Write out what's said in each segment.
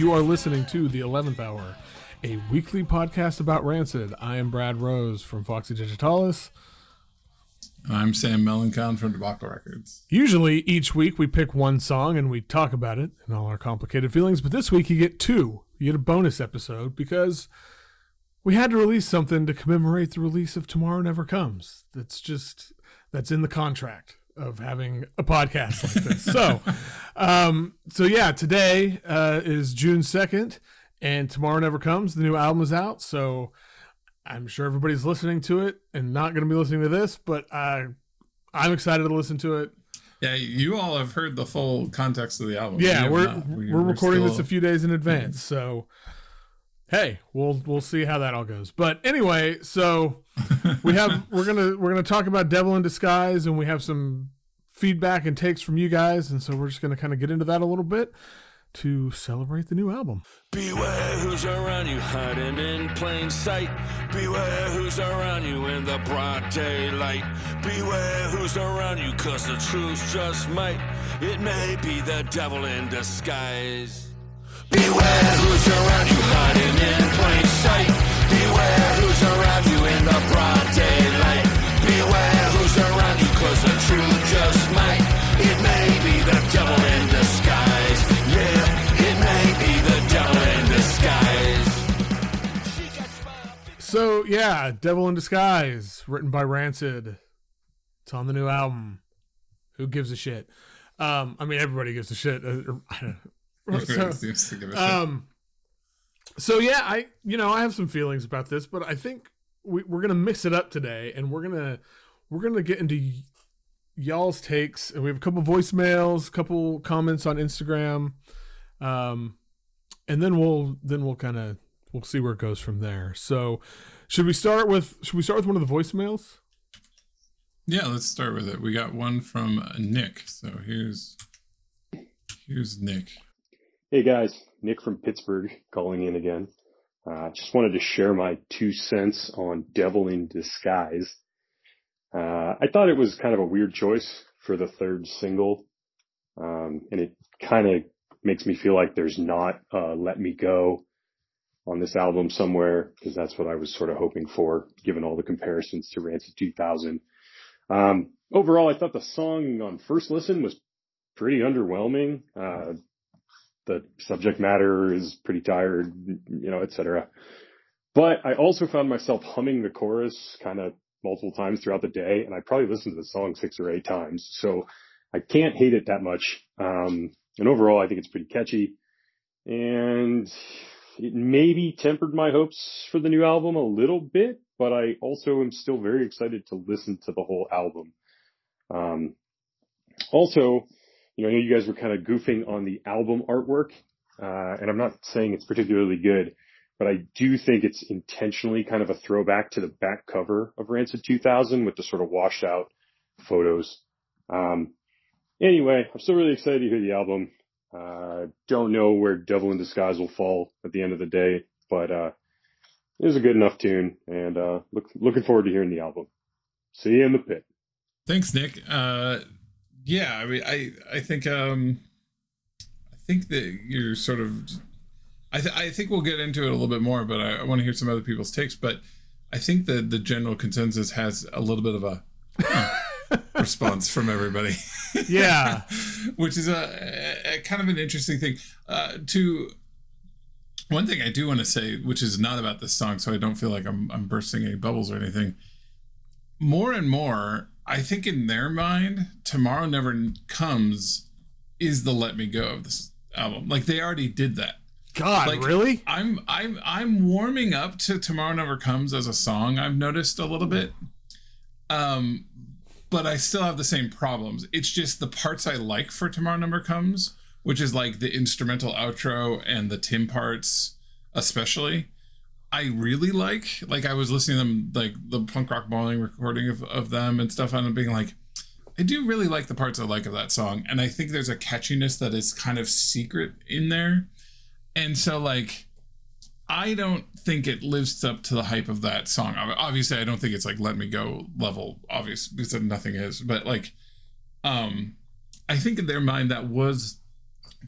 You are listening to The 11th Hour, a weekly podcast about Rancid. I am Brad Rose from Foxy Digitalis. I'm Sam Melancon from Debacle Records. Usually, each week we pick one song and we talk about it and all our complicated feelings, but this week you get two. You get a bonus episode because we had to release something to commemorate the release of Tomorrow Never Comes. That's just, that's in the contract of having a podcast like this. so, um, so yeah, today uh, is June second, and tomorrow never comes. The new album is out, so I'm sure everybody's listening to it and not going to be listening to this, but uh, I'm excited to listen to it. Yeah, you all have heard the full context of the album. Yeah, we are we're, we're, recording still... this a few days in advance, so hey, we'll we'll see how that all goes. But anyway, so we have we're gonna we're gonna talk about Devil in Disguise, and we have some feedback and takes from you guys, and so we're just gonna kind of get into that a little bit to celebrate the new album. Beware who's around you hiding in plain sight. Beware who's around you in the broad daylight. Beware who's around you cause the truth just might. It may be the devil in disguise. So, yeah, Devil in Disguise, written by Rancid. It's on the new album. Who gives a shit? Um, I mean, everybody gives a shit. so, um, so yeah, I you know I have some feelings about this, but I think we, we're gonna mix it up today, and we're gonna we're gonna get into y- y'all's takes, and we have a couple voicemails, a couple comments on Instagram, um, and then we'll then we'll kind of we'll see where it goes from there. So, should we start with should we start with one of the voicemails? Yeah, let's start with it. We got one from Nick. So here's here's Nick. Hey guys, Nick from Pittsburgh calling in again. Uh, just wanted to share my two cents on Devil in Disguise. Uh, I thought it was kind of a weird choice for the third single. Um, and it kind of makes me feel like there's not uh, Let Me Go on this album somewhere because that's what I was sort of hoping for given all the comparisons to Rancid 2000. Um, overall, I thought the song on first listen was pretty underwhelming. Uh, the subject matter is pretty tired, you know, etc. But I also found myself humming the chorus kind of multiple times throughout the day, and I probably listened to the song six or eight times. So I can't hate it that much. Um, and overall, I think it's pretty catchy, and it maybe tempered my hopes for the new album a little bit. But I also am still very excited to listen to the whole album. Um, also, you know, I know you guys were kind of goofing on the album artwork, uh, and I'm not saying it's particularly good, but I do think it's intentionally kind of a throwback to the back cover of Rancid 2000 with the sort of washed out photos. Um, anyway, I'm still really excited to hear the album. Uh, don't know where Devil in Disguise will fall at the end of the day, but, uh, it was a good enough tune and, uh, look, looking forward to hearing the album. See you in the pit. Thanks, Nick. Uh, yeah, I mean, I I think um, I think that you're sort of. I th- I think we'll get into it a little bit more, but I, I want to hear some other people's takes. But I think that the general consensus has a little bit of a response from everybody. Yeah, which is a, a, kind of an interesting thing. Uh, to one thing I do want to say, which is not about this song, so I don't feel like I'm I'm bursting any bubbles or anything. More and more, I think in their mind, Tomorrow Never Comes is the Let Me Go of this album. Like they already did that. God, like, really? I'm I'm I'm warming up to Tomorrow Never Comes as a song. I've noticed a little bit. Um but I still have the same problems. It's just the parts I like for Tomorrow Never Comes, which is like the instrumental outro and the Tim parts especially I really like. Like I was listening to them, like the punk rock bowling recording of, of them and stuff, and being like, I do really like the parts I like of that song, and I think there's a catchiness that is kind of secret in there, and so like. I don't think it lives up to the hype of that song. Obviously, I don't think it's like "Let Me Go" level, obvious because nothing is. But like, um, I think in their mind that was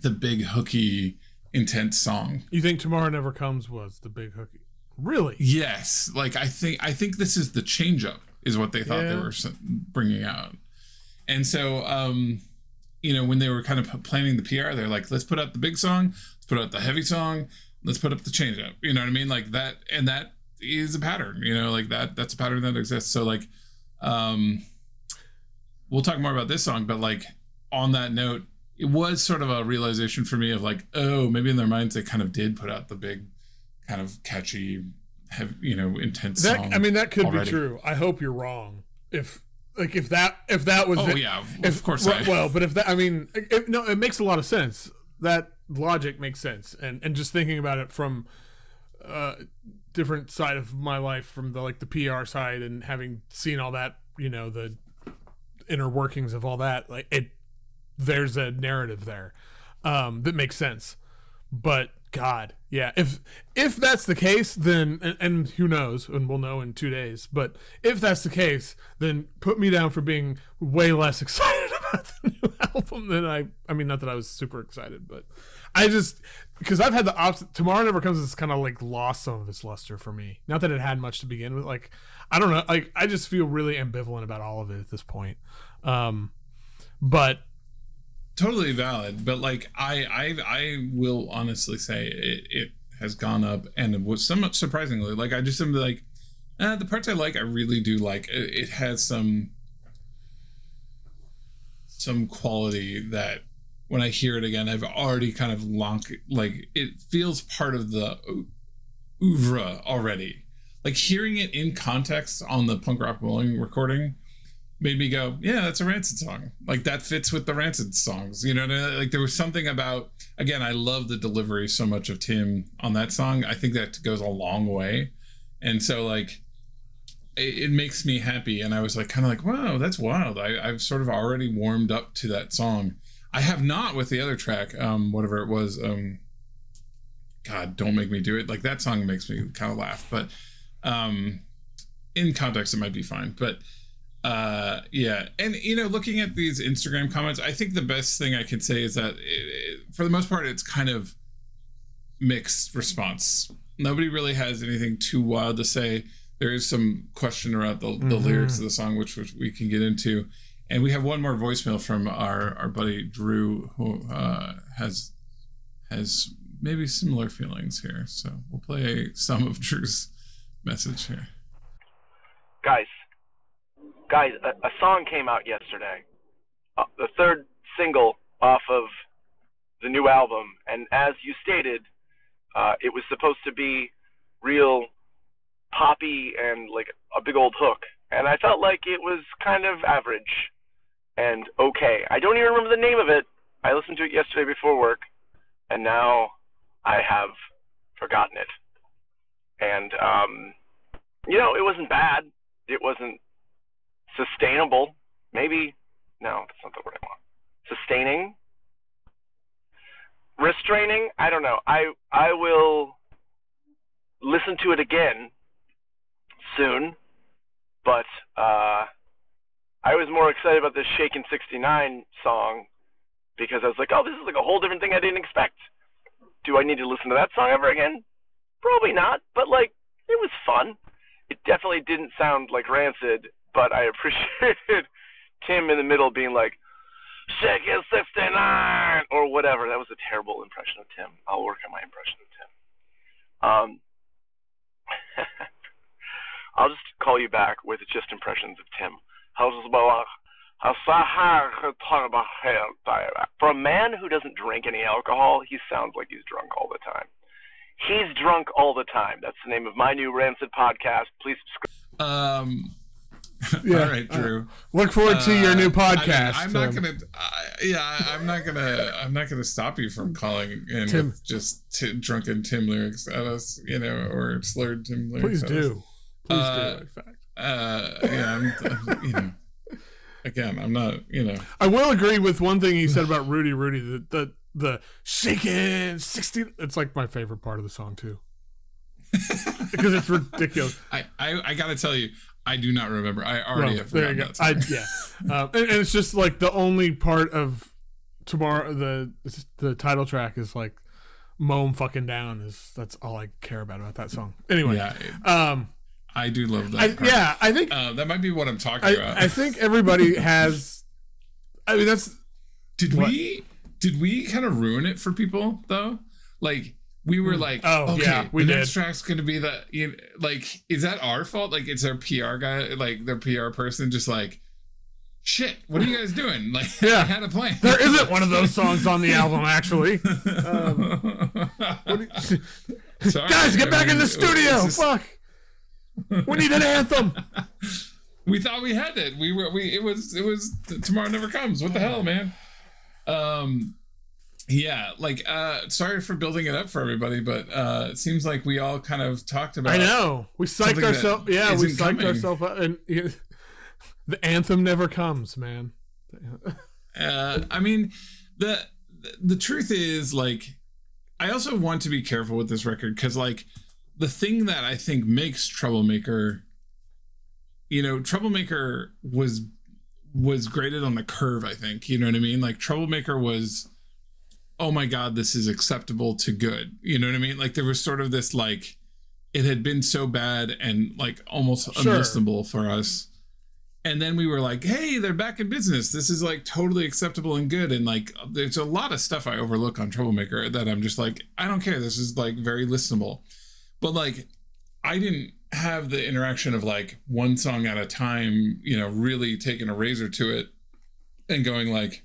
the big hooky intense song. You think Tomorrow Never Comes was the big hooky? Really? Yes, like I think I think this is the change up is what they thought Yeah. they were bringing out. And so um you know when they were kind of planning the PR they're like let's put out the big song, let's put out the heavy song, let's put up the change up. You know what I mean? Like that and that is a pattern, you know, like that that's a pattern that exists. So like um we'll talk more about this song, but like on that note, it was sort of a realization for me of like, oh, maybe in their minds they kind of did put out the big kind of catchy, have you know, intense That song. I mean, that could already. be true. I hope you're wrong. If like if that if that was Oh it- yeah, of- if of course. right, I, well, but if that I mean, it, no, it makes a lot of sense. That logic makes sense, and and just thinking about it from uh different side of my life, from the like the PR side, and having seen all that, you know, the inner workings of all that, like it, there's a narrative there um that makes sense, but. God, yeah. If if that's the case, then and, and who knows, and we'll know in two days. But if that's the case, then put me down for being way less excited about the new album than I. I mean, not that I was super excited, but I just because I've had the opposite. Tomorrow Never Comes has kind of like lost some of its luster for me. Not that it had much to begin with. Like I don't know. Like I just feel really ambivalent about all of it at this point. Um, but totally valid, but like I, I, I will honestly say it, it has gone up, and was somewhat surprisingly. Like I just am like, uh, the parts I like, I really do like. It, it has some some quality that when I hear it again, I've already kind of long like it feels part of the oeuvre already. Like hearing it in context on the punk rock bowling recording made me go, yeah, that's a Rancid song. Like that fits with the Rancid songs. You know, mean? like there was something about. Again, I love the delivery so much of Tim on that song. I think that goes a long way, and so like it, makes me happy. And I was like, kind of like, wow, that's wild. I, I've sort of already warmed up to that song. I have not with the other track, um, whatever it was. Um, God, don't make me do it. Like that song makes me kind of laugh, but um, in context, it might be fine. But uh yeah. And you know looking at these instagram comments i think the best thing i can say is that it, it- for the most part it's kind of mixed response. Nobody really has anything too wild to say. There is some question around the, the Mhm. lyrics of the song which, which we can get into. And we have one more voicemail from our our buddy drew who uh has has maybe similar feelings here. So we'll play some of drew's message here. Guys, guys, a, a song came out yesterday, uh, the third single off of the new album, and as you stated, uh, it was supposed to be real poppy and like a big old hook, and I felt like it was kind of average and okay. I don't even remember the name of it. I listened to it yesterday before work, and now I have forgotten it. And um, you know, it wasn't bad. It wasn't sustainable. Maybe no, that's not the word I want. Sustaining, restraining. I don't know. I I will listen to it again soon, but uh, I was more excited about this Shaken '69 song because I was like, oh, this is like a whole different thing I didn't expect. Do I need to listen to that song ever again? Probably not, but like it was fun. It definitely didn't sound like Rancid, but I appreciated Tim in the middle being like, it 69 or whatever. That was a terrible impression of Tim. I'll work on my impression of Tim. Um, I'll just call you back with just impressions of Tim. For a man who doesn't drink any alcohol, he sounds like he's drunk all the time. He's drunk all the time. That's the name of my new Rancid podcast. Please subscribe. Um. Yeah, all right, Drew. look forward to your Uh, new podcast. I'm not Tim. gonna. Uh, yeah, I- I'm not gonna. I'm not gonna stop you from calling in Tim. with just t- drunken Tim lyrics at us, you know, or slurred Tim lyrics. Please do. Please Uh, do. In fact. Uh, yeah, I'm, I'm- you know. Again, I'm not. You know. I will agree with one thing he said about Rudy Rudy. The the the shaking sixty. It's like my favorite part of the song too, because it's ridiculous. I, I I gotta tell you, I do not remember. I already Well, have there you forgotten go. that. I, yeah, um, and, and it's just like the only part of tomorrow. The the title track is like mow 'em fucking down is that's all I care about about that song. Anyway, Yeah, um, I do love that. I, yeah, I think Uh, that might be what I'm talking I, about. I think everybody has. I mean, that's did what- we did we kind of ruin it for people though? Like we were like, Oh, okay, yeah, we the did. next track's gonna be the you know, like, is that our fault? Like, it's our PR guy, like their PR person, just like, shit, what are you guys doing? Like, Yeah. I had a plan. there isn't one of those songs on the album actually. Um, what you- Sorry, guys, get I back mean, in the studio! just- Fuck. We need an anthem. we thought we had it. We were we it was it was tomorrow never comes. What the hell, man? Um yeah, like uh sorry for building it up for everybody, but uh it seems like we all kind of talked about I know. We psyched ourselves. Yeah, we psyched ourselves up, and yeah, the anthem never comes, man. Uh I mean the the truth is like I also want to be careful with this record cuz like the thing that I think makes Troublemaker you know, Troublemaker was was graded on the curve, I think. You know what I mean? Like Troublemaker was oh my god, this is acceptable to good. You know what I mean? Like there was sort of this like it had been so bad and like almost Sure. unlistenable for us. And then we were like, hey, they're back in business. This is like totally acceptable and good. And like there's a lot of stuff I overlook on Troublemaker that I'm just like, I don't care. This is like very listenable. But like I didn't have the interaction of like one song at a time, you know, really taking a razor to it and going like,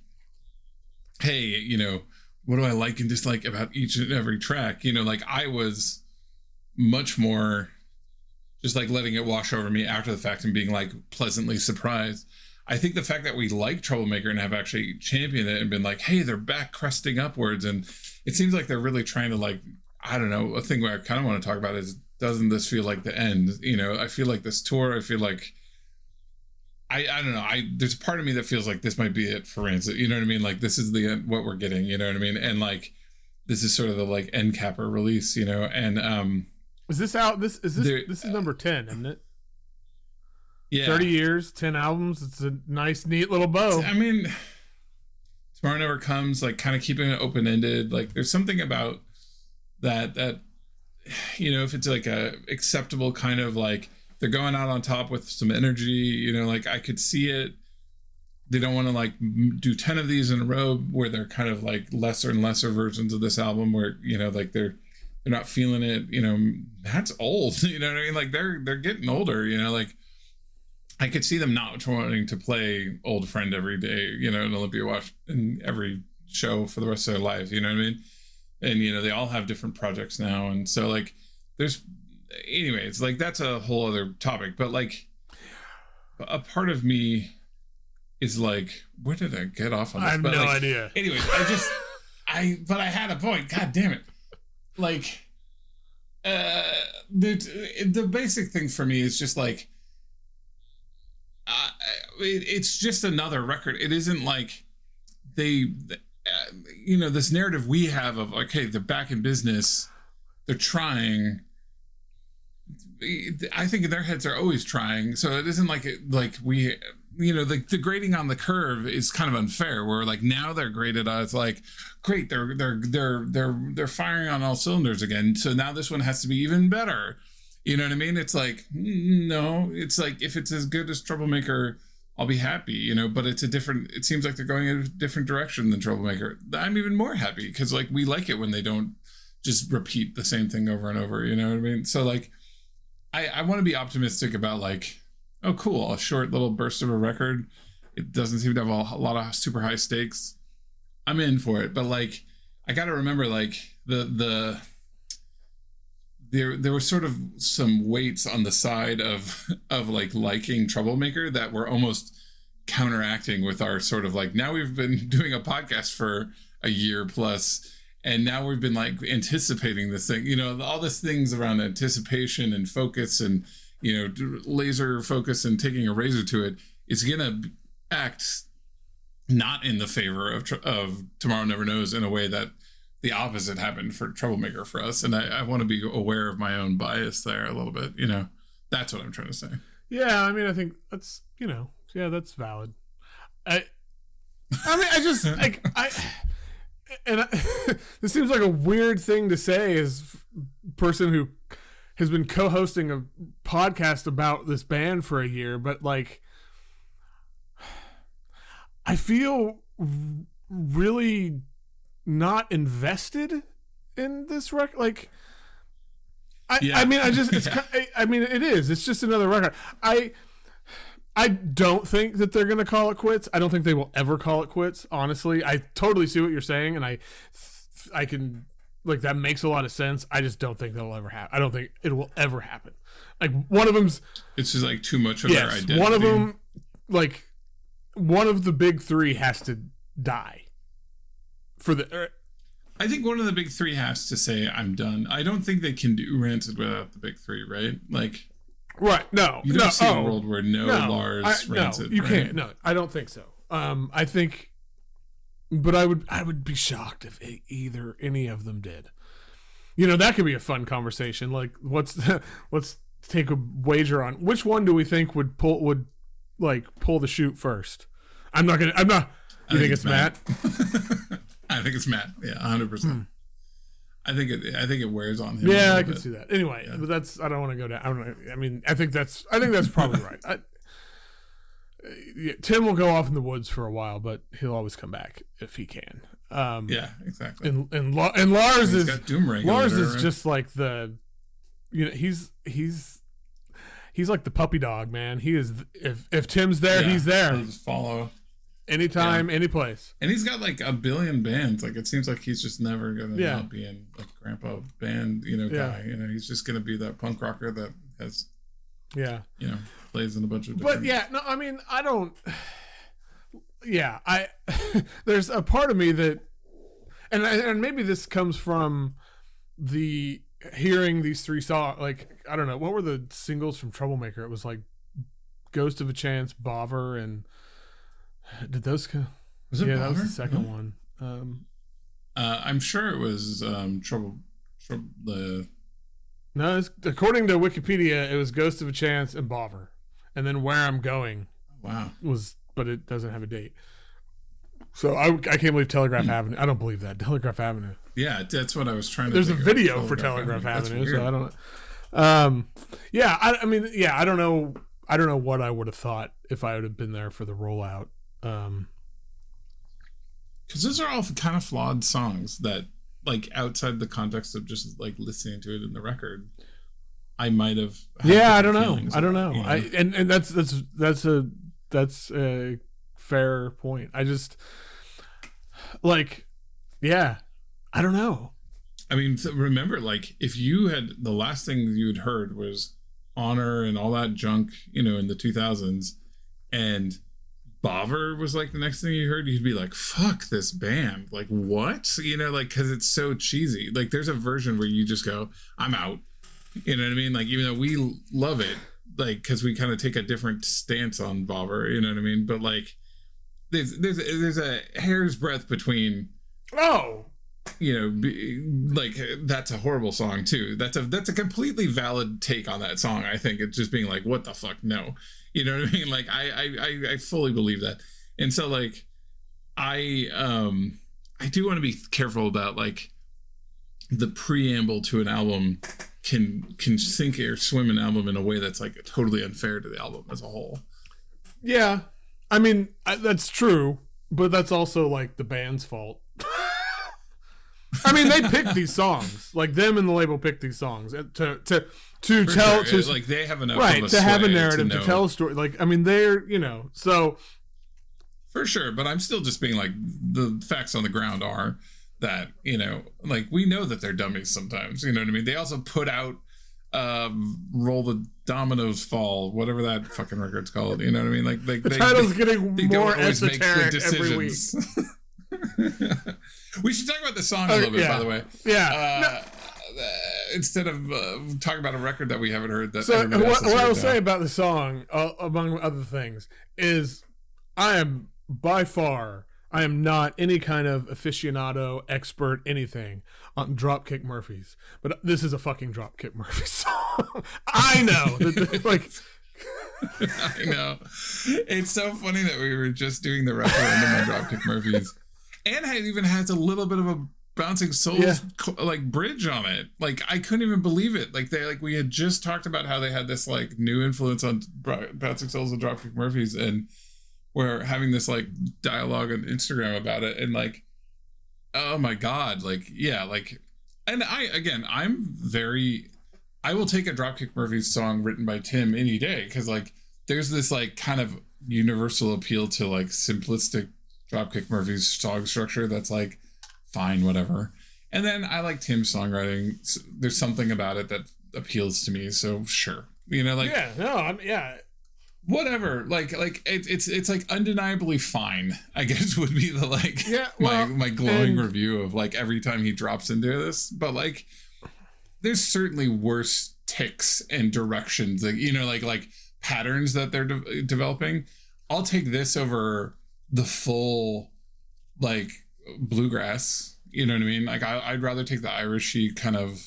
hey, you know, what do I like and dislike about each and every track? You know, like I was much more just like letting it wash over me after the fact and being like pleasantly surprised. I think the fact that we like Troublemaker and have actually championed it and been like, hey, they're back cresting upwards. And it seems like they're really trying to like, I don't know, a thing where I kind of want to talk about is doesn't this feel like the end? You know, I feel like this tour, I feel like I, I don't know. I there's a part of me that feels like this might be it for Rancid. You know what I mean? Like this is the end, what we're getting. You know what I mean? And like this is sort of the like end capper release. You know, and um Is this out? This is this. There- this is number ten, isn't it? yeah, Thirty years, ten albums. It's a nice, neat little bow. I mean, tomorrow never comes. Like kind of keeping it open ended. Like there's something about that that you know if it's like a acceptable kind of like they're going out on top with some energy. You know, like I could see it. They don't want to like do ten of these in a row where they're kind of like lesser and lesser versions of this album where you know like they're they're not feeling it. You know, that's old. You know what I mean? Like they're they're getting older. You know, like I could see them not wanting to play old friend every day, you know, in Olympia Watch in every show for the rest of their lives, you know what I mean? And you know, they all have different projects now, and so like there's anyways, like that's a whole other topic, but like a part of me is like, where did I get off on this? I have but no like, idea. anyways, I just I but I had a point. God damn it. Like uh the the basic thing for me is just like uh, it, it's just another record. It isn't like they uh, you know this narrative we have of okay, they're back in business they're trying I think their heads are always trying. So it isn't like it, like we, you know, the, the grading on the curve is kind of unfair. Where like now they're graded as like, great, they're they're they're they're they're firing on all cylinders again. So now this one has to be even better. You know what I mean? It's like mm, no, it's like if it's as good as Troublemaker, I'll be happy. You know, but it's a different. It seems like they're going in a different direction than Troublemaker. I'm even more happy because like we like it when they don't just repeat the same thing over and over. You know what I mean? So like. I, I want to be optimistic about like, oh, cool, a short little burst of a record. It doesn't seem to have a, a lot of super high stakes. I'm in for it, but like, I got to remember like the the there there were sort of some weights on the side of of like liking Troublemaker that were almost counteracting with our sort of like now we've been doing a podcast for a year plus and now we've been like anticipating this thing you know all these things around anticipation and focus and you know laser focus and taking a razor to it it's gonna act not in the favor of of tomorrow never knows in a way that the opposite happened for troublemaker for us. And i, I want to be aware of my own bias there a little bit you know? That's what i'm trying to say. Yeah, I mean, I think that's you know, yeah, that's valid. I, I mean, I just like I, and I, this seems like a weird thing to say as person who has been co-hosting a podcast about this band for a year, but like I feel really not invested in this record. Like, I, yeah. I mean, I just, it's, yeah. I, I mean, it is. It's just another record. I, I don't think that they're going to call it quits. I don't think they will ever call it quits. Honestly, I totally see what you're saying, and I, I can like that makes a lot of sense. I just don't think that'll ever happen. I don't think it will ever happen. Like one of them's it's just like too much of yes, their identity. One of them, like one of the big three, has to die for the. Er, I think one of the big three has to say, "I'm done." I don't think they can do Rancid without the big three, right? Like, right? No, you don't no, see oh, a world where no, no Lars I, Rancid. No, you right? can't. No, I don't think so. Um, I think but I would I would be shocked if either any of them did. You know that could be a fun conversation. Like, what's the, let's take a wager on which one do we think would pull would like pull the shoot first? I'm not gonna. I'm not. You think, think, it's Matt? Matt? I think it's Matt. Yeah, hundred percent. I think it. I think it wears on him. Yeah, I can bit. see that. Anyway, yeah. but that's. I don't want to go down. I don't. I mean, I think that's. I think that's probably right. I, yeah, Tim will go off in the woods for a while, but he'll always come back if he can. Um, yeah, exactly. And and, and Lars is Lars is right? just like the, you know, he's he's he's like the puppy dog, man. He is if if Tim's there, yeah, he's there. He'll just follow anytime, yeah. any place. And he's got like a billion bands. Like it seems like he's just never gonna yeah. not be in a grandpa band, you know, guy. You know, he's just gonna be that punk rocker that has, yeah, you know, plays in a bunch of. But yeah, no, I mean, I don't. Yeah, I there's a part of me that, and and maybe this comes from the hearing these three songs. Like I don't know, what were the singles from Troublemaker? It was like Ghost of a Chance, Bovver, and did those? Was it? Yeah, Bovver? that was the second no. one. Um, uh, I'm sure it was um, Trouble. Trouble the. No, according to Wikipedia, it was Ghost of a Chance and Bovver and then where I'm going. Wow. Was but it doesn't have a date. So I, I can't believe Telegraph mm. Avenue. I don't believe that Telegraph Avenue. Yeah, that's what I was trying to. There's a video Telegraph for Telegraph Avenue, Avenue so I don't. Um, yeah, I, I mean, yeah, I don't know. I don't know what I would have thought if I would have been there for the rollout. Um, because those are all kind of flawed songs that, like, outside the context of just like listening to it in the record, I might have. Yeah, I don't know. I don't know. I and and that's that's that's a that's a fair point. I just like, yeah, I don't know. I mean, remember, like, if you had the last thing you'd heard was honor and all that junk, you know, in the 2000s, and Bovver was like the next thing you heard, you'd be like, fuck this band. Like, what? You know, like, because it's so cheesy. Like, there's a version where you just go, I'm out. You know what I mean? Like even though we love it, like because we kind of take a different stance on Bovver. You know what I mean? But like there's there's there's a hair's breadth between oh you know be, like that's a horrible song too that's a that's a completely valid take on that song i think it's just being like what the fuck no you know what i mean? Like i i i fully believe that. And so like i um i do want to be careful about like the preamble to an album can can sink or swim an album in a way that's like totally unfair to the album as a whole. Yeah, I mean I, that's true, but that's also like the band's fault. I mean, they picked these songs, like them and the label picked these songs. To to to For tell sure. to like they have enough right to have a narrative to, to tell a story. Like I mean, they're you know so for sure. But I'm still just being like the facts on the ground are that you know like we know that they're dummies sometimes you know what i mean they also put out um roll the dominoes fall whatever that fucking record's called you know what i mean like, like the they, title's they, getting they more esoteric every week we should talk about the song a little bit yeah. by the way yeah uh, no. Instead of uh, talking about a record that we haven't heard, that so what, what I will say about the song, uh, among other things, is I am by far I am not any kind of aficionado, expert, anything on Dropkick Murphys, but this is a fucking Dropkick Murphys song. I know, that, like. I know. It's so funny that we were just doing the referendum on Dropkick Murphys, and it even has a little bit of a bouncing souls Yeah. co- like bridge on it. Like I couldn't even believe it. Like they like we had just talked about how they had this like new influence on bouncing souls and Dropkick Murphys, and we're having this like dialogue on Instagram about it, and like, oh my god, like yeah, like, and I again, I'm very, I will take a Dropkick Murphys song written by Tim any day because like there's this like kind of universal appeal to like simplistic Dropkick Murphys song structure that's like fine, whatever. And then I like Tim's songwriting. S- There's something about it that appeals to me, so sure, you know, like yeah, no, I'm yeah. whatever. Like like it, it's it's like undeniably fine. I guess would be the like Yeah, my my glowing and- review of like every time he drops into this. But like, there's certainly worse ticks and directions. Like you know, like like patterns that they're de- developing. I'll take this over the full like bluegrass. You know what I mean? Like I, I'd rather take the Irishy kind of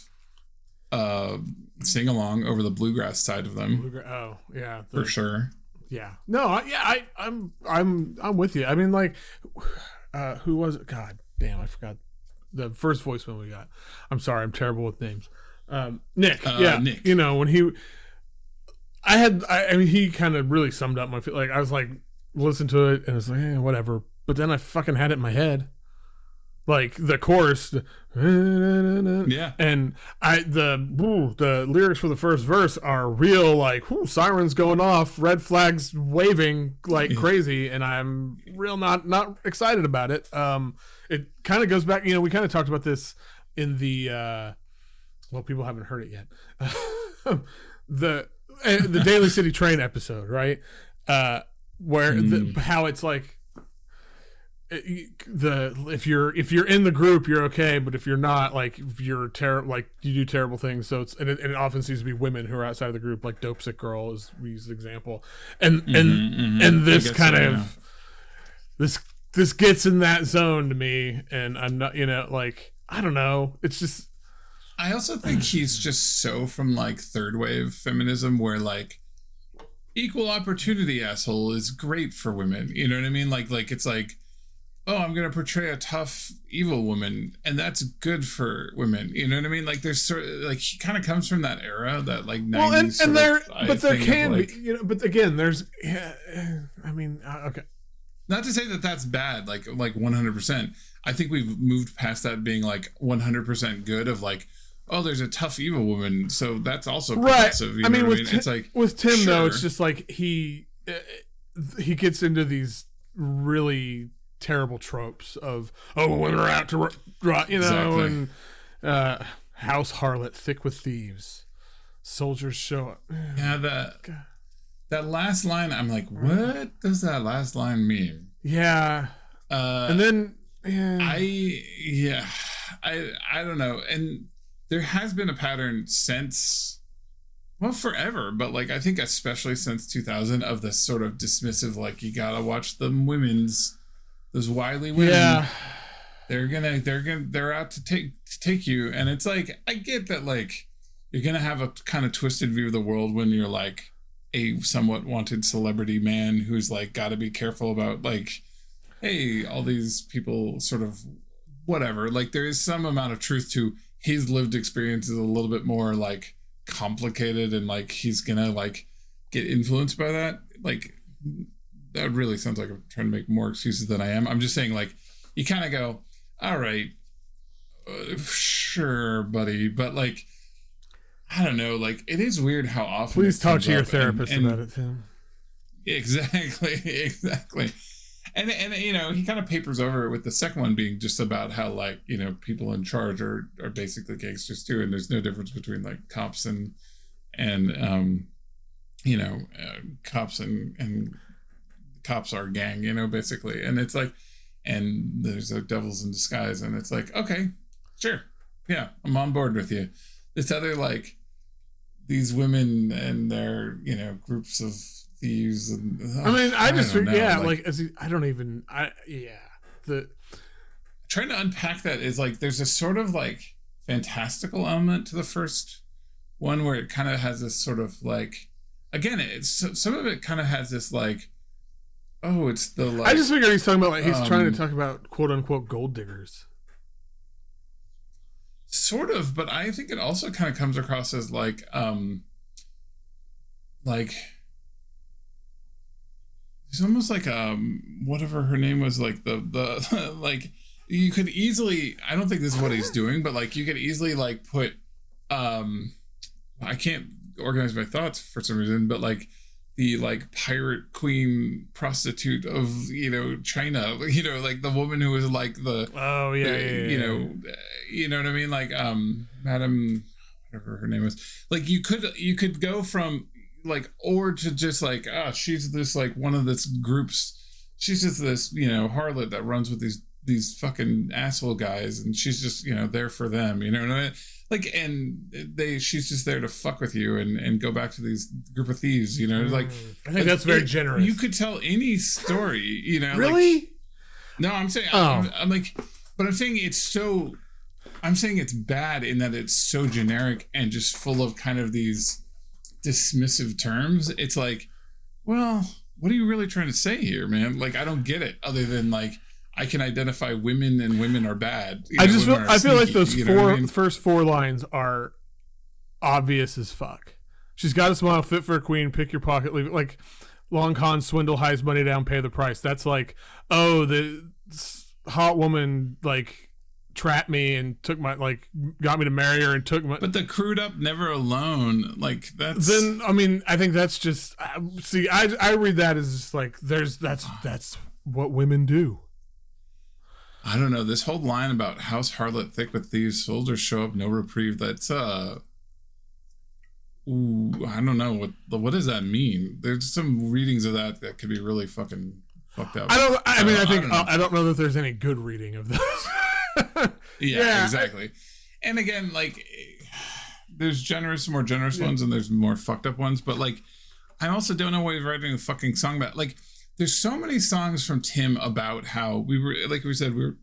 uh sing along over the bluegrass side of them Oh, yeah. for sure. Yeah. No, I, yeah, I, I'm, I'm, I'm with you. I mean, like, uh, who was it? God damn, I forgot the first voicemail we got. I'm sorry, I'm terrible with names. Um, Nick. Uh, yeah. Nick. You know when he, I had, I, I mean, he kind of really summed up my feel. Like I was like, listen to it, and it's like, eh, whatever. But then I fucking had it in my head, like the chorus. Yeah. and I the the lyrics for the first verse are real like whoo, sirens going off, red flags waving like crazy, and I'm real not not excited about it. Um, it kind of goes back, you know, we kind of talked about this in the uh, well, people haven't heard it yet. the uh, the Daly City Train episode, right? Uh, where the, how it's like Uh, the if you're if you're in the group you're okay but if you're not like if you're terrible like you do terrible things so it's and it, and it often seems to be women who are outside of the group like dope sick girl is we use the example and and and this kind so, of yeah. this this gets in that zone to me and i'm not you know like i don't know it's just I also think he's just so from like third wave feminism where like equal opportunity asshole is great for women. You know what I mean? Like like it's like oh, I'm going to portray a tough evil woman and that's good for women. You know what I mean? Like there's sort of like he kind of comes from that era that like 90s well and, and there but there can like- be you know but again there's yeah, i mean uh, okay not to say that that's bad like like 100% i think we've moved past that being like 100% good of like oh there's a tough evil woman so that's also right i mean with I mean? It's like with tim though it's just like he uh, he gets into these really terrible tropes of oh women are out to ro- ro- you know Exactly. and uh house harlot thick with thieves soldiers show up. Yeah that that last line i'm like what does that last line mean? Yeah. Uh and then yeah. I yeah, I I don't know. And there has been a pattern since well forever, but like I think especially since 2000 of this sort of dismissive like you got to watch the women's those wily women. yeah They're to they're to they're out to take to take you and it's like I get that like you're going to have a kind of twisted view of the world when you're like a somewhat wanted celebrity man who's like got to be careful about like hey, all these people sort of whatever. Like there is some amount of truth to his lived experience is a little bit more like complicated and like he's gonna like get influenced by that. Like that really sounds like I'm trying to make more excuses than I am. I'm just saying like you kind of go, all right, uh, sure, buddy, but like. I don't know. Like it is weird how often. please talk to your up and- therapist and- about it tim Exactly, exactly. And and you know, he kind of papers over it with the second one being just about how like, you know, people in charge are are basically gangsters too and there's no difference between like cops and and um you know, uh, cops and and cops are gang, you know, basically. And it's like and there's a devils in disguise and it's like, okay, sure. Yeah, I'm on board with you. This other like these women and their you know groups of thieves and i mean i just know, yeah like, as he, i don't even i yeah the trying to unpack that is like there's a sort of like fantastical element to the first one where it kind of has this sort of like again it's some of it kind of has this like oh, it's the like. I just figured he's talking about like he's trying um, to talk about quote unquote gold diggers. sort of, but I think it also kind of comes across as like, um, like it's almost like um whatever her name was like the the like you could easily i don't think this is what he's doing but like you could easily like put um i can't organize my thoughts for some reason but like the like pirate queen prostitute of you know china you know like the woman who was like the Oh yeah, the- yeah, yeah, you yeah. know uh, you know what i mean like um madam whatever her name was like you could you could go from like or to just like ah she's this like one of this groups she's just this you know harlot that runs with these these fucking asshole guys and she's just you know there for them you know what I mean? Like and they she's just there to fuck with you and and go back to these group of thieves you know like Mm. I think that's very it- generous. you could tell any story you know like- really? no, I'm saying Oh. I'm, I'm like, but I'm saying it's so. I'm saying it's bad in that it's so generic and just full of kind of these dismissive terms. It's like, well, what are you really trying to say here, man? Like, I don't get it. Other than like, I can identify women and women are bad. You I know, just feel I feel like sneaky, those you know four I mean? first four lines are obvious as fuck. She's got a smile fit for a queen. Pick your pocket, leave it like long con swindle, hides money down, pay the price. That's like, oh, the hot woman like trapped me and took my like got me to marry her and took my. But the crude up, never alone. Like that's then I mean I think that's just uh, see I I read that as just like there's that's that's what women do. I don't know. This whole line about house harlot thick with thieves, soldiers show up, no reprieve. That's uh Ooh, I don't know what what does that mean. There's some readings of that that could be really fucking fucked up. I don't. I mean, Uh, I think I don't, I don't know that there's any good reading of this. yeah, yeah. exactly. And again, like there's generous, more generous ones, and there's more fucked up ones. But like, I also don't know what he's writing a fucking song about. Like, there's so many songs from Tim about how we were, like we said, we were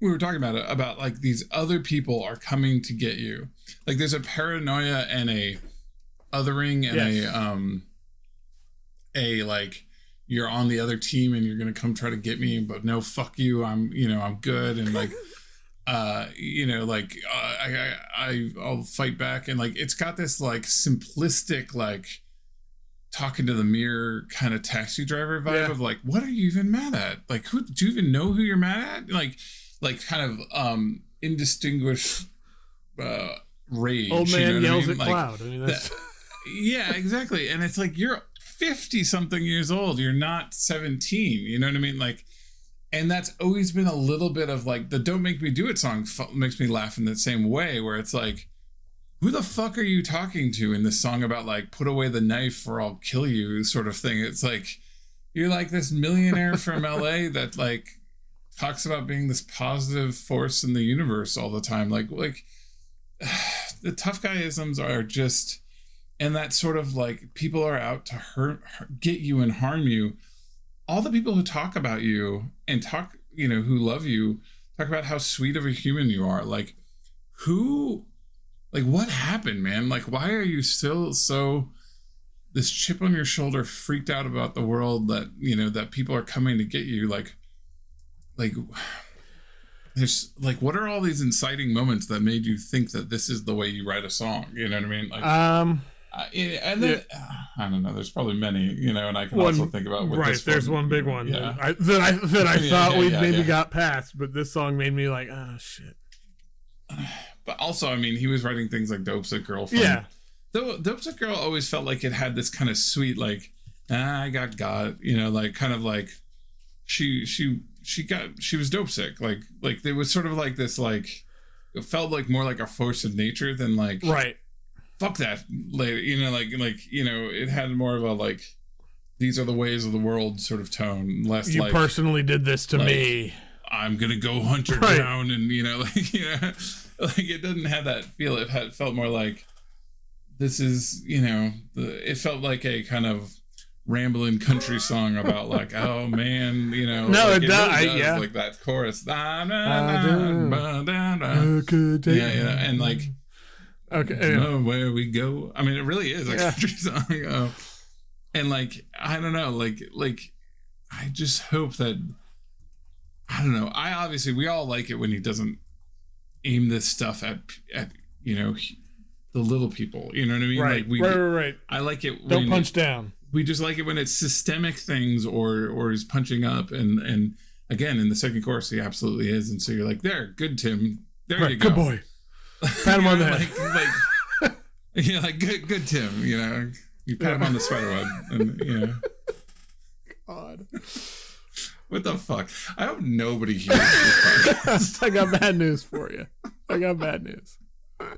we were talking about it about like these other people are coming to get you. Like, there's a paranoia and a othering and Yes. a um a like you're on the other team and you're gonna come try to get me but no fuck you i'm you know i'm good and like uh you know like uh, I, I i i'll fight back and like it's got this like simplistic like talking to the mirror kind of taxi driver vibe Yeah. of like what are you even mad at like who do you even know who you're mad at like like kind of um indistinguished uh rage Old you know man I yells mean? at Like, cloud. I mean, that's yeah, exactly. And it's like you're 50 something years old. You're not 17. You know what I mean? Like, and that's always been a little bit of like the "Don't Make Me Do It" song f- makes me laugh in the same way, where it's like, who the fuck are you talking to in this song about like put away the knife or I'll kill you sort of thing? It's like you're like this millionaire from LA that like talks about being this positive force in the universe all the time. Like, like the tough guyisms are just and that sort of like people are out to hurt, hurt- get you and harm you all the people who talk about you and talk you know who love you talk about how sweet of a human you are like who like what happened man like why are you still so this chip on your shoulder freaked out about the world that you know that people are coming to get you like like there's like what are all these inciting moments that made you think that this is the way you write a song you know what i mean like um uh, and then I don't know. There's probably many, you know, and I can one also think about right. There's one big one Yeah, that I that I, that I Yeah, thought yeah, we yeah, maybe yeah. got past, but this song made me like, oh shit. but also, I mean, he was writing things like "Dope Sick Girlfriend." Yeah, though "Dope Sick Girl" always felt like it had this kind of sweet, like ah, I got God, you know, like kind of like she she she got she was dope sick, like like there was sort of like this like it felt like more like a force of nature than like right. fuck that later you know like like you know it had more of a like these are the ways of the world sort of tone less You like personally did this to like- me. I'm gonna go hunt her Right. down, and you know, like you know, like it doesn't have that feel. It had felt more like this is, you know, the, it felt like a kind of rambling country song about like, oh man, you know, No, like, it does, I- yeah. like that chorus, da, da, I da, da, da. A good day. yeah, yeah, and like Okay. anyway. know where we go. I mean, it really is a Yeah. country song. Uh, and like, I don't know, like, like, I just hope that I don't know. I obviously we all like it when he doesn't aim this stuff at at you know the little people. You know what I mean? Right, Like we, right, right, right. I like it. Don't punch it- down. we just like it when it's systemic things or or is punching up and and again in the second course he absolutely is and so you're like there good tim there Right, you go good boy. Pat him on the head. like, like yeah like good good tim you know you pat him on the spider web and you know God. What the fuck i hope nobody hears this podcast. I got bad news for you. I got bad news.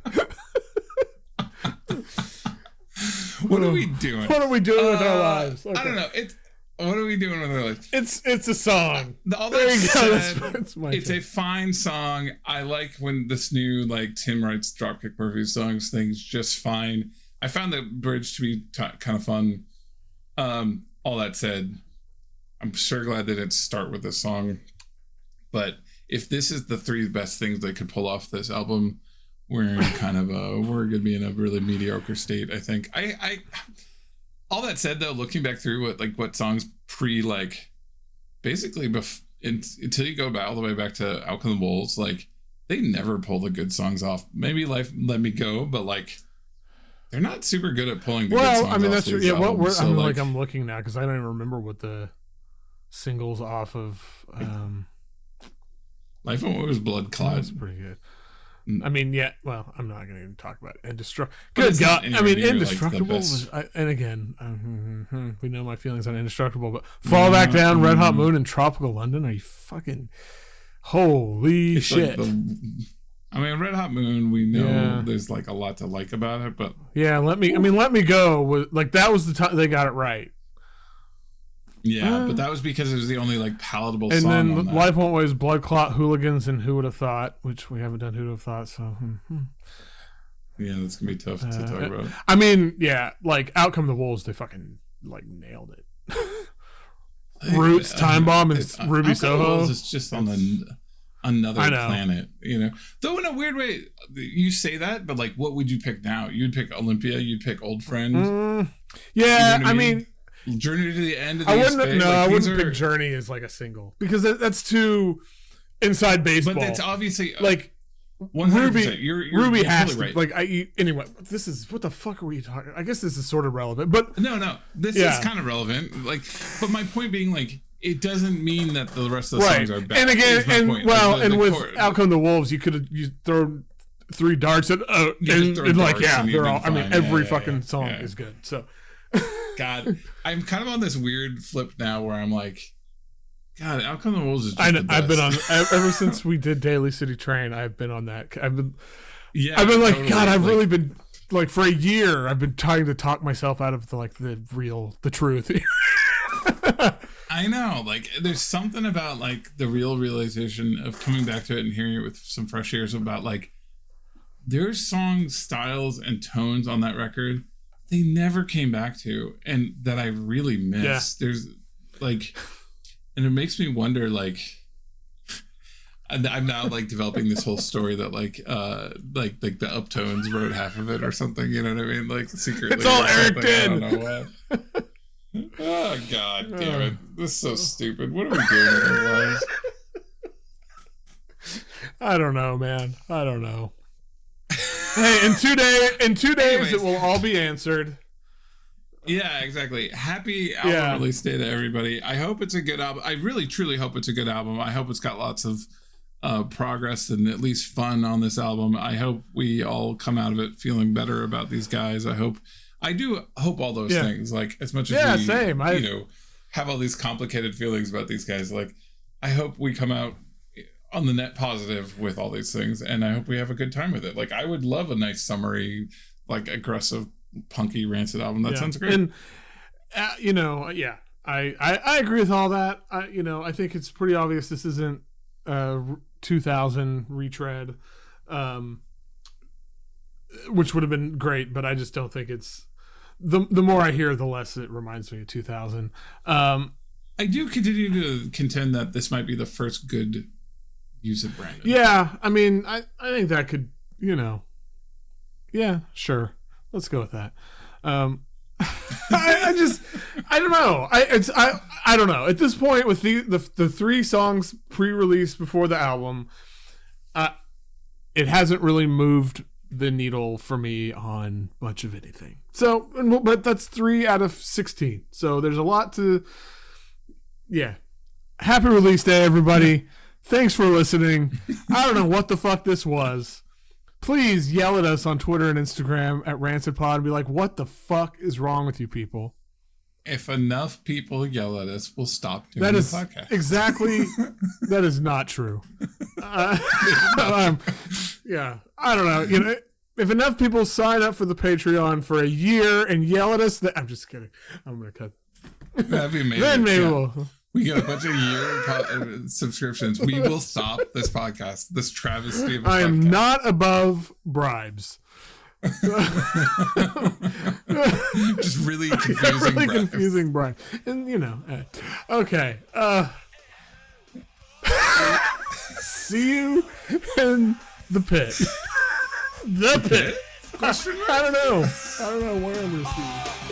what are we doing What are we doing with our Uh, lives? i don't know it's what are we doing with our lives It's it's a song. The- all There you go. That's, said, that's my it's a fine song. I like when this new like Tim writes Dropkick Murphys songs things just fine. I found the bridge to be t- kind of fun. Um, all that said, I'm sure glad they didn't start with this song. But if this is the three best things they could pull off this album, we're in kind of a we're gonna be in a really mediocre state. I think. I I all that said though, looking back through what like what songs pre like basically bef- in, until you go back all the way back to Out Come the Wolves, like they never pull the good songs off. Maybe Life Let Me Go, but like they're not super good at pulling the good Well, I mean that's Yeah, what we're, So, I'm like, I'm looking now because I don't even remember what the singles off of. Um, Life and was Blood Clot. that's pretty good. Mm. I mean, yeah. Well, I'm not going to even talk about Indestructible. Good God! I mean, near, like, Indestructible. was, I, and again, um, we know my feelings on Indestructible, but Fall Back Down, Red Hot. Moon, and Tropical London. Are you fucking holy It's shit? like the, I mean, Red Hot Moon. We know Yeah. there's like a lot to like about it, but yeah, let me. I mean, let me go. Was like that was the time they got it right. Yeah, Uh, but that was because it was the only like palatable and song. then. Life Won't Wait is Blood Clot, Hooligans, and Who Would Have Thought, which we haven't done Who Would Have Thought. So, hmm, hmm. yeah, that's gonna be tough to Uh, talk about. I mean, yeah, like Out Come the Wolves, they fucking like nailed it. Roots, Time Bomb, and It's- Ruby Alcohol Soho. Wolves is just on an, another planet, you know. Though in a weird way, you say that, but like, what would you pick now? You'd pick Olympia. You'd pick Old Friend. Mm, yeah, You know I I mean, mean? Journey to the End of the I wouldn't. Space. no, like, I wouldn't are- pick Journey as like a single because that, that's too inside baseball. But that's obviously like one hundred Ruby. percent. You're, you're Ruby has totally to right. like. I anyway. This is what the fuck are we talking? I guess this is sort of relevant, but No, no, this Yeah. is kind of relevant. Like, but my point being, like, it doesn't mean that the rest of the right. songs are bad. And again, and point. well, Like, the- and the with core- Out Come the Wolves, you could have you throw three darts at uh, and, and like yeah, and they're all. been I mean, every yeah, fucking song is good. So God, I'm kind of on this weird flip now where I'm like, God, Out Come the Wolves is. Just I, the I've been on ever since we did Daly City Train. I've been on that. I've been Yeah, I've been like, totally. God, I've Like, really been like for a year. I've been trying to talk myself out of the like the real, the truth. I know, like, there's something about like the real realization of coming back to it and hearing it with some fresh ears about like there's song styles and tones on that record they never came back to, and that I really miss. There's like, and it makes me wonder, like. I'm now like developing this whole story that like uh like like the Uptones wrote half of it or something you know what I mean like secretly It's all Eric something. I don't did. know what. oh god damn it this is so stupid what are we doing with our lives I don't know, man. I don't know. Hey, in two day, in two days, Anyways. it will all be answered. yeah exactly happy album Yeah. release day to everybody I hope it's a good album I really truly hope it's a good album I hope it's got lots of uh, progress and at least fun on this album. I hope we all come out of it feeling better about these guys. I hope, I do hope all those Yeah. things. Like as much as Yeah, we, same. I- you know, have all these complicated feelings about these guys. Like I hope we come out on the net positive with all these things, and I hope we have a good time with it. Like I would love a nice summary, like aggressive, punky, rancid album. That Yeah. sounds great. And uh, you know, yeah, I, I I agree with all that. I you know, I think it's pretty obvious this isn't uh 2000 retread, um, which would have been great, but I just don't think it's. The, the more I hear, the less it reminds me of 2000. Um, I do continue to contend that this might be the first good use of Branden. Yeah, I mean, I, I think that could, you know, yeah, sure, let's go with that. Um, I, I just, I don't know. I it's I I don't know. At this point, with the the, the three songs pre-released before the album, uh, it hasn't really moved the needle for me on much of anything. So, but that's three out of sixteen. So there's a lot to. Yeah, happy release day, everybody. Thanks for listening. I don't know what the fuck this was. Please yell at us on Twitter and Instagram at Rancid Pod and be like, "What the fuck is wrong with you people?" If enough people yell at us, we'll stop doing That the podcast. exactly that is not true. Uh, um, yeah, I don't know. You know, if enough people sign up for the Patreon for a year and yell at us, that I'm just kidding. I'm gonna cut. That'd be amazing. Then maybe Yeah. we'll. We get a bunch of year po- uh, subscriptions. We will stop this podcast. This travesty of a I am podcast. not above bribes. just really confusing. really bribes. confusing bribe, and you know. eh. Okay. Uh, see you in the pit. the pit. Mark? I don't know. I don't know where I'm gonna see. you.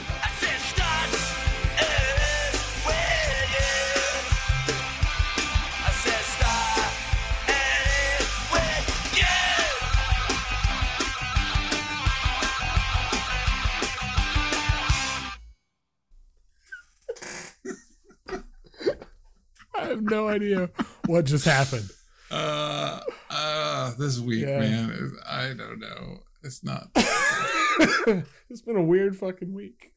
I have no idea what just happened. Uh, uh, this week, Yeah. man. I don't know. It's not. it's been a weird fucking week.